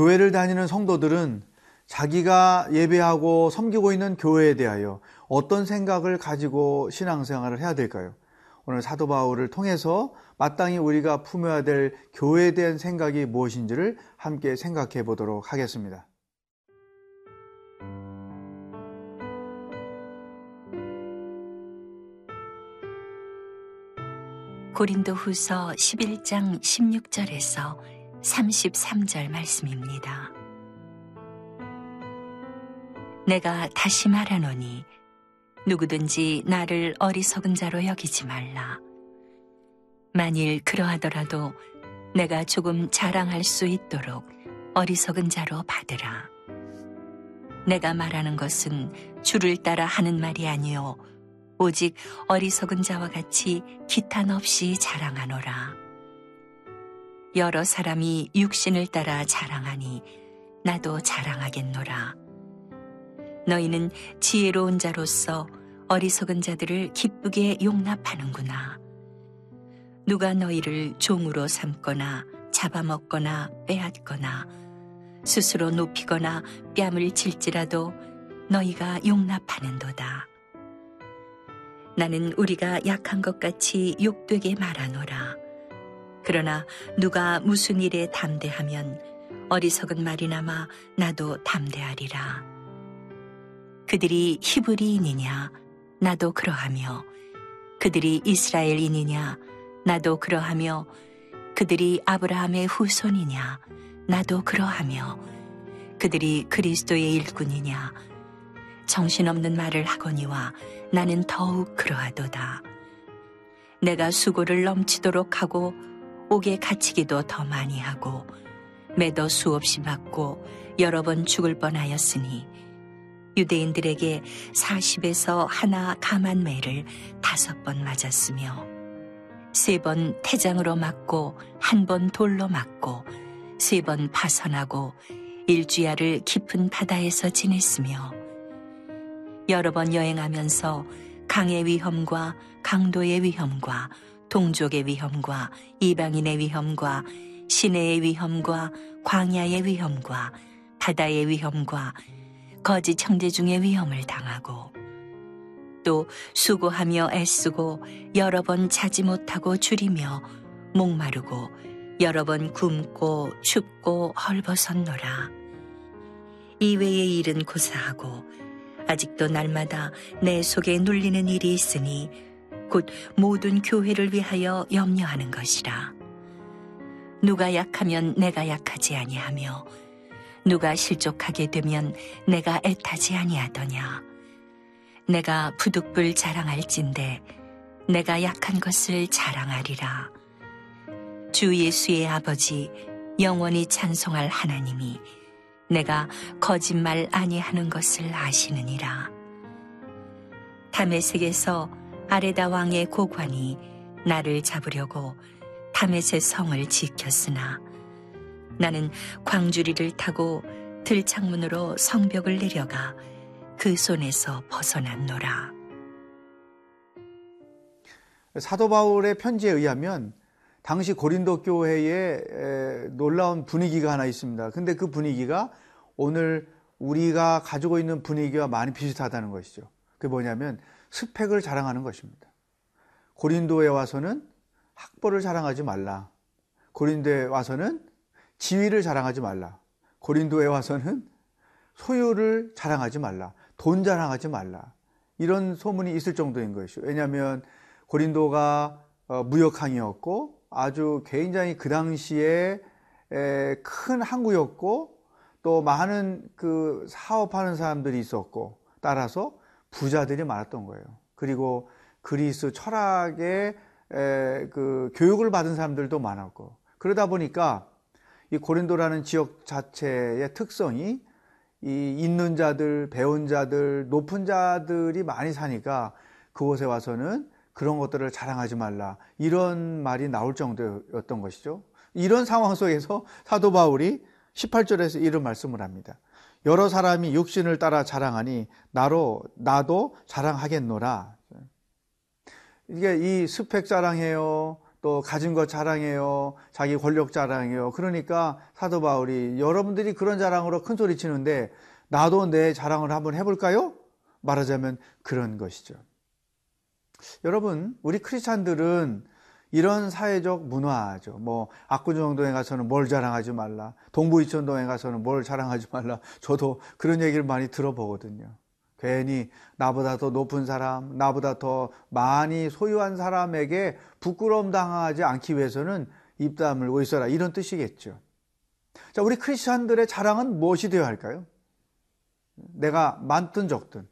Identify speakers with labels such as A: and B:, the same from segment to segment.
A: 교회를 다니는 성도들은 자기가 예배하고 섬기고 있는 교회에 대하여 어떤 생각을 가지고 신앙생활을 해야 될까요? 오늘 사도 바울을 통해서 마땅히 우리가 품어야 될 교회에 대한 생각이 무엇인지를 함께 생각해 보도록 하겠습니다.
B: 고린도 후서 11장 16절에서 33절 말씀입니다. 내가 다시 말하노니 누구든지 나를 어리석은 자로 여기지 말라. 만일 그러하더라도 내가 조금 자랑할 수 있도록 어리석은 자로 받으라. 내가 말하는 것은 주를 따라 하는 말이 아니요 오직 어리석은 자와 같이 기탄 없이 자랑하노라. 여러 사람이 육신을 따라 자랑하니 나도 자랑하겠노라. 너희는 지혜로운 자로서 어리석은 자들을 기쁘게 용납하는구나. 누가 너희를 종으로 삼거나 잡아먹거나 빼앗거나 스스로 높이거나 뺨을 칠지라도 너희가 용납하는도다. 나는 우리가 약한 것 같이 욕되게 말하노라. 그러나 누가 무슨 일에 담대하면 어리석은 말이나마 나도 담대하리라. 그들이 히브리인이냐 나도 그러하며 그들이 이스라엘인이냐 나도 그러하며 그들이 아브라함의 후손이냐 나도 그러하며 그들이 그리스도의 일꾼이냐 정신없는 말을 하거니와 나는 더욱 그러하도다. 내가 수고를 넘치도록 하고 옥에 갇히기도 더 많이 하고 매도 수없이 맞고 여러 번 죽을 뻔하였으니 유대인들에게 40에서 하나 감한 매를 다섯 번 맞았으며 세 번 태장으로 맞고 한 번 돌로 맞고 세 번 파선하고 일주야를 깊은 바다에서 지냈으며 여러 번 여행하면서 강의 위험과 강도의 위험과 동족의 위험과 이방인의 위험과 시내의 위험과 광야의 위험과 바다의 위험과 거짓 형제 중의 위험을 당하고 또 수고하며 애쓰고 여러 번 자지 못하고 줄이며 목마르고 여러 번 굶고 춥고 헐벗었노라. 이외의 일은 고사하고 아직도 날마다 내 속에 눌리는 일이 있으니 곧 모든 교회를 위하여 염려하는 것이라. 누가 약하면 내가 약하지 아니하며 누가 실족하게 되면 내가 애타지 아니하더냐. 내가 부득불 자랑할진대 내가 약한 것을 자랑하리라. 주 예수의 아버지 영원히 찬송할 하나님이 내가 거짓말 아니하는 것을 아시느니라. 다메섹에서 아레다 왕의 고관이 나를 잡으려고 다메섹 성을 지켰으나 나는 광주리를 타고 들창문으로 성벽을 내려가 그 손에서 벗어났노라.
A: 사도 바울의 편지에 의하면 당시 고린도 교회에 놀라운 분위기가 하나 있습니다. 근데 그 분위기가 오늘 우리가 가지고 있는 분위기와 많이 비슷하다는 것이죠. 그게 뭐냐면 스펙을 자랑하는 것입니다. 고린도에 와서는 학벌을 자랑하지 말라. 고린도에 와서는 지위를 자랑하지 말라. 고린도에 와서는 소유를 자랑하지 말라. 돈 자랑하지 말라. 이런 소문이 있을 정도인 것이죠. 왜냐하면 고린도가 어, 무역항이었고 아주 굉장히 그 당시에 큰 항구였고 또 많은 그 사업하는 사람들이 있었고 따라서 부자들이 많았던 거예요. 그리고 그리스 철학의 그 교육을 받은 사람들도 많았고 그러다 보니까 이 고린도라는 지역 자체의 특성이 이 있는 자들, 배운 자들, 높은 자들이 많이 사니까 그곳에 와서는 그런 것들을 자랑하지 말라. 이런 말이 나올 정도였던 것이죠. 이런 상황 속에서 사도 바울이 18절에서 이런 말씀을 합니다. 여러 사람이 육신을 따라 자랑하니 나로 나도 자랑하겠노라. 이게 이 스펙 자랑해요. 또 가진 것 자랑해요. 자기 권력 자랑해요. 그러니까 사도 바울이 여러분들이 그런 자랑으로 큰 소리 치는데 나도 내 자랑을 한번 해볼까요? 말하자면 그런 것이죠. 여러분, 우리 크리스찬들은 이런 사회적 문화죠. 뭐 압구정동에 가서는 뭘 자랑하지 말라. 동부이천동에 가서는 뭘 자랑하지 말라. 저도 그런 얘기를 많이 들어보거든요. 괜히 나보다 더 높은 사람, 나보다 더 많이 소유한 사람에게 부끄러움 당하지 않기 위해서는 입 다물고 있어라. 이런 뜻이겠죠. 자, 우리 크리스천들의 자랑은 무엇이 되어야 할까요? 내가 많든 적든,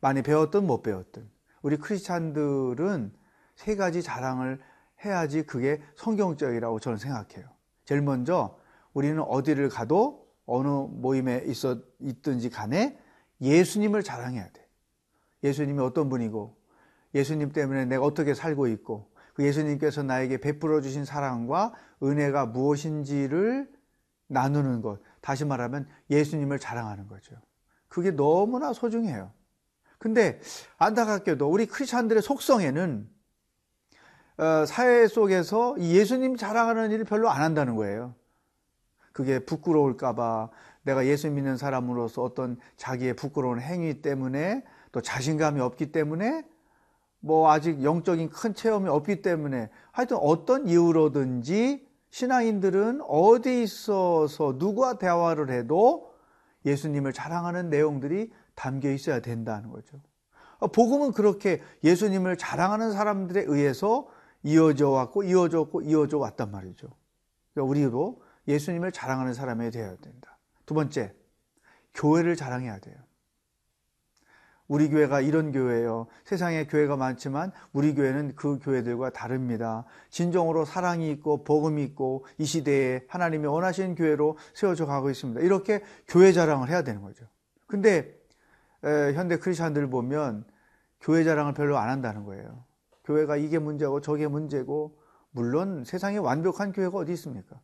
A: 많이 배웠든 못 배웠든, 우리 크리스찬들은 세 가지 자랑을 해야지 그게 성경적이라고 저는 생각해요. 제일 먼저 우리는 어디를 가도 어느 모임에 있어 있든지 간에 예수님을 자랑해야 돼. 예수님이 어떤 분이고 예수님 때문에 내가 어떻게 살고 있고 그 예수님께서 나에게 베풀어 주신 사랑과 은혜가 무엇인지를 나누는 것. 다시 말하면 예수님을 자랑하는 거죠. 그게 너무나 소중해요. 근데 안타깝게도 우리 크리스천들의 속성에는 어, 사회 속에서 예수님 자랑하는 일을 별로 안 한다는 거예요. 그게 부끄러울까봐 내가 예수 믿는 사람으로서 어떤 자기의 부끄러운 행위 때문에 또 자신감이 없기 때문에 뭐 아직 영적인 큰 체험이 없기 때문에 하여튼 어떤 이유로든지 신앙인들은 어디 있어서 누구와 대화를 해도 예수님을 자랑하는 내용들이 담겨 있어야 된다는 거죠. 복음은 그렇게 예수님을 자랑하는 사람들에 의해서 이어져 왔고 이어져 왔고 이어져 왔단 말이죠. 그러니까 우리도 예수님을 자랑하는 사람이 되어야 된다. 두 번째, 교회를 자랑해야 돼요. 우리 교회가 이런 교회예요. 세상에 교회가 많지만 우리 교회는 그 교회들과 다릅니다. 진정으로 사랑이 있고 복음이 있고 이 시대에 하나님이 원하시는 교회로 세워져 가고 있습니다. 이렇게 교회 자랑을 해야 되는 거죠. 근데 현대 크리스천들 보면 교회 자랑을 별로 안 한다는 거예요. 교회가 이게 문제고 저게 문제고 물론 세상에 완벽한 교회가 어디 있습니까?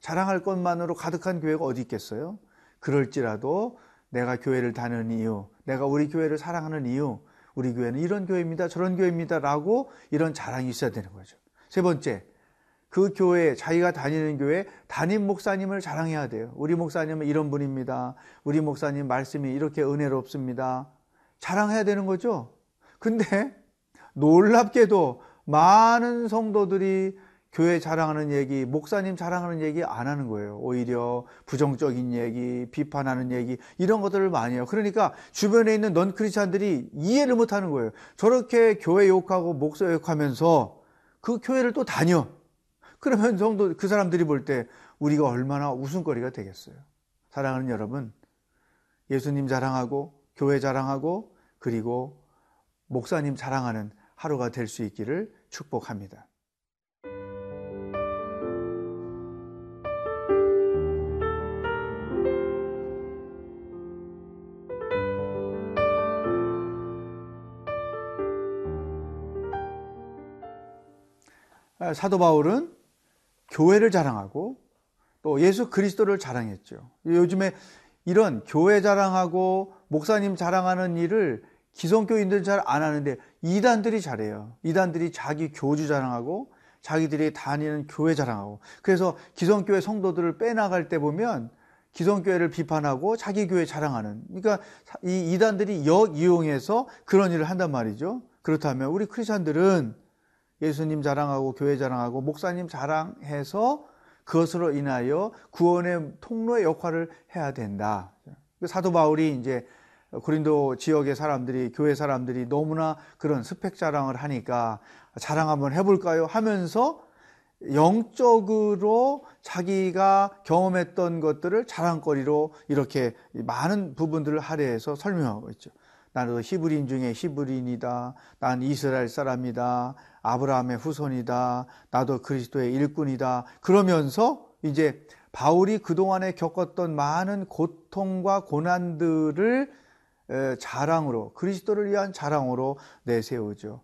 A: 자랑할 것만으로 가득한 교회가 어디 있겠어요? 그럴지라도 내가 교회를 다니는 이유, 내가 우리 교회를 사랑하는 이유, 우리 교회는 이런 교회입니다, 저런 교회입니다라고 이런 자랑이 있어야 되는 거죠. 세 번째, 그 교회, 자기가 다니는 교회 담임 목사님을 자랑해야 돼요. 우리 목사님은 이런 분입니다. 우리 목사님 말씀이 이렇게 은혜롭습니다. 자랑해야 되는 거죠. 근데 놀랍게도 많은 성도들이 교회 자랑하는 얘기, 목사님 자랑하는 얘기 안 하는 거예요. 오히려 부정적인 얘기, 비판하는 얘기, 이런 것들을 많이 해요. 그러니까 주변에 있는 넌 크리스찬들이 이해를 못 하는 거예요. 저렇게 교회 욕하고 목사 욕하면서 그 교회를 또 다녀. 그러면 성도, 그 사람들이 볼 때 우리가 얼마나 웃음거리가 되겠어요. 사랑하는 여러분, 예수님 자랑하고, 교회 자랑하고, 그리고 목사님 자랑하는 하루가 될 수 있기를 축복합니다. 아, 사도 바울은 교회를 자랑하고 또 예수 그리스도를 자랑했죠. 요즘에 이런 교회 자랑하고 목사님 자랑하는 일을 기성교인들은 잘안 하는데 이단들이 잘해요. 이단들이 자기 교주 자랑하고 자기들이 다니는 교회 자랑하고 그래서 기성교회 성도들을 빼나갈 때 보면 기성교회를 비판하고 자기 교회 자랑하는 그러니까 이 이단들이 역 이용해서 그런 일을 한단 말이죠. 그렇다면 우리 크리스천들은 예수님 자랑하고 교회 자랑하고 목사님 자랑해서 그것으로 인하여 구원의 통로의 역할을 해야 된다. 사도 바울이 이제 고린도 지역의 사람들이 교회 사람들이 너무나 그런 스펙 자랑을 하니까 자랑 한번 해볼까요? 하면서 영적으로 자기가 경험했던 것들을 자랑거리로 이렇게 많은 부분들을 할애해서 설명하고 있죠. 나는 히브리인 중에 히브리인이다. 난 이스라엘 사람이다. 아브라함의 후손이다. 나도 그리스도의 일꾼이다. 그러면서 이제 바울이 그동안에 겪었던 많은 고통과 고난들을 자랑으로 그리스도를 위한 자랑으로 내세우죠.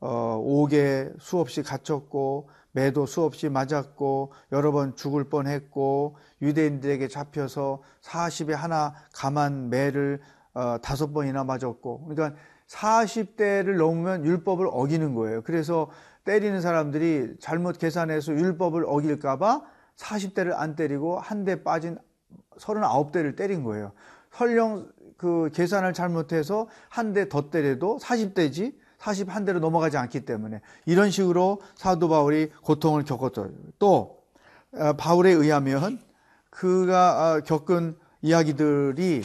A: 어, 옥에 수없이 갇혔고 매도 수없이 맞았고 여러 번 죽을 뻔했고 유대인들에게 잡혀서 40에 하나 감한 매를 어, 다섯 번이나 맞았고 그러니까 40대를 넘으면 율법을 어기는 거예요. 그래서 때리는 사람들이 잘못 계산해서 율법을 어길까봐 40대를 안 때리고 한 대 빠진 39대를 때린 거예요. 설령 그 계산을 잘못해서 한 대 더 때려도 40대지 41대로 넘어가지 않기 때문에 이런 식으로 사도 바울이 고통을 겪었죠. 또 어, 바울에 의하면 그가 어, 겪은 이야기들이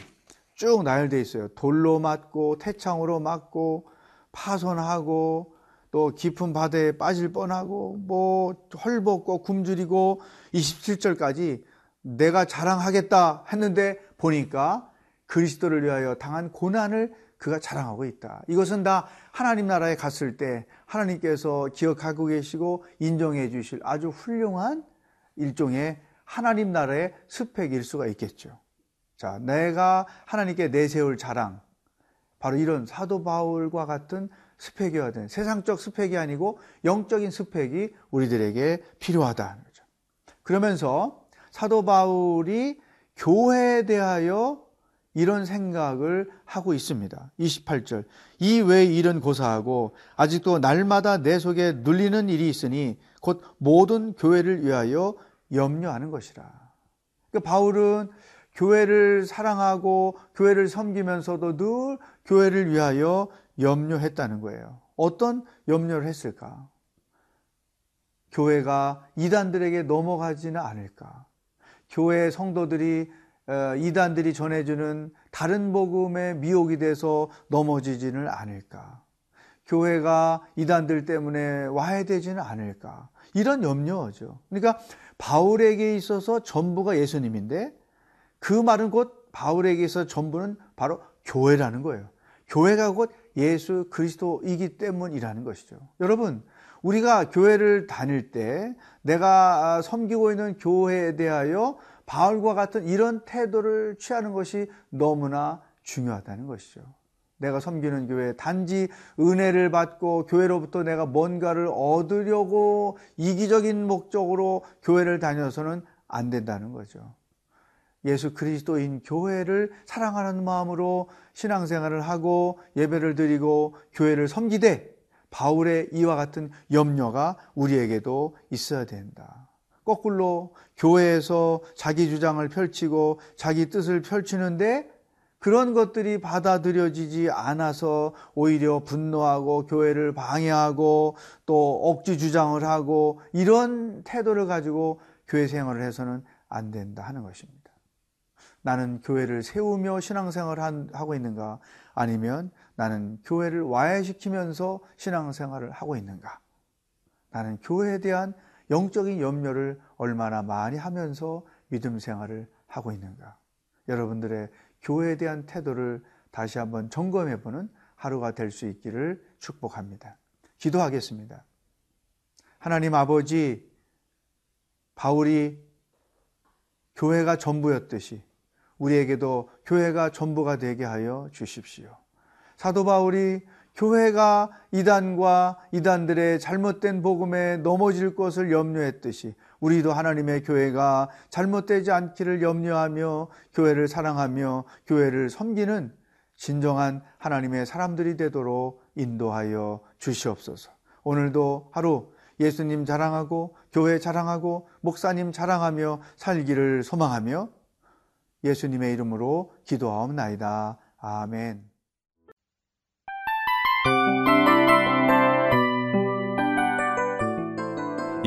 A: 쭉 나열되어 있어요. 돌로 맞고 태창으로 맞고 파손하고 또 깊은 바다에 빠질 뻔하고 뭐 헐벗고 굶주리고 27절까지 내가 자랑하겠다 했는데 보니까 그리스도를 위하여 당한 고난을 그가 자랑하고 있다. 이것은 다 하나님 나라에 갔을 때 하나님께서 기억하고 계시고 인정해 주실 아주 훌륭한 일종의 하나님 나라의 스펙일 수가 있겠죠. 자, 내가 하나님께 내세울 자랑. 바로 이런 사도 바울과 같은 스펙이어야 되는 세상적 스펙이 아니고 영적인 스펙이 우리들에게 필요하다는 거죠. 그러면서 사도 바울이 교회에 대하여 이런 생각을 하고 있습니다. 28절. 이 외에 일은 고사하고 아직도 날마다 내 속에 눌리는 일이 있으니 곧 모든 교회를 위하여 염려하는 것이라. 그러니까 바울은 교회를 사랑하고 교회를 섬기면서도 늘 교회를 위하여 염려했다는 거예요. 어떤 염려를 했을까? 교회가 이단들에게 넘어가지는 않을까? 교회 성도들이 어, 이단들이 전해주는 다른 복음의 미혹이 돼서 넘어지지는 않을까? 교회가 이단들 때문에 와해되지는 않을까? 이런 염려죠. 그러니까 바울에게 있어서 전부가 예수님인데 그 말은 곧 바울에게 있어 전부는 바로 교회라는 거예요. 교회가 곧 예수 그리스도이기 때문이라는 것이죠. 여러분, 우리가 교회를 다닐 때 내가 아, 섬기고 있는 교회에 대하여 바울과 같은 이런 태도를 취하는 것이 너무나 중요하다는 것이죠. 내가 섬기는 교회 단지 은혜를 받고 교회로부터 내가 뭔가를 얻으려고 이기적인 목적으로 교회를 다녀서는 안 된다는 거죠. 예수 그리스도인 교회를 사랑하는 마음으로 신앙생활을 하고 예배를 드리고 교회를 섬기되 바울의 이와 같은 염려가 우리에게도 있어야 된다. 거꾸로 교회에서 자기 주장을 펼치고 자기 뜻을 펼치는데 그런 것들이 받아들여지지 않아서 오히려 분노하고 교회를 방해하고 또 억지 주장을 하고 이런 태도를 가지고 교회 생활을 해서는 안 된다 하는 것입니다. 나는 교회를 세우며 신앙생활을 하고 있는가? 아니면 나는 교회를 와해시키면서 신앙생활을 하고 있는가? 나는 교회에 대한 영적인 염려를 얼마나 많이 하면서 믿음 생활을 하고 있는가? 여러분들의 교회에 대한 태도를 다시 한번 점검해 보는 하루가 될 수 있기를 축복합니다. 기도하겠습니다. 하나님 아버지, 바울이 교회가 전부였듯이 우리에게도 교회가 전부가 되게 하여 주십시오. 사도 바울이 교회가 이단과 이단들의 잘못된 복음에 넘어질 것을 염려했듯이 우리도 하나님의 교회가 잘못되지 않기를 염려하며 교회를 사랑하며 교회를 섬기는 진정한 하나님의 사람들이 되도록 인도하여 주시옵소서. 오늘도 하루 예수님 자랑하고 교회 자랑하고 목사님 자랑하며 살기를 소망하며 예수님의 이름으로 기도하옵나이다. 아멘.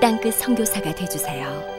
C: 땅끝 성교사가 되주세요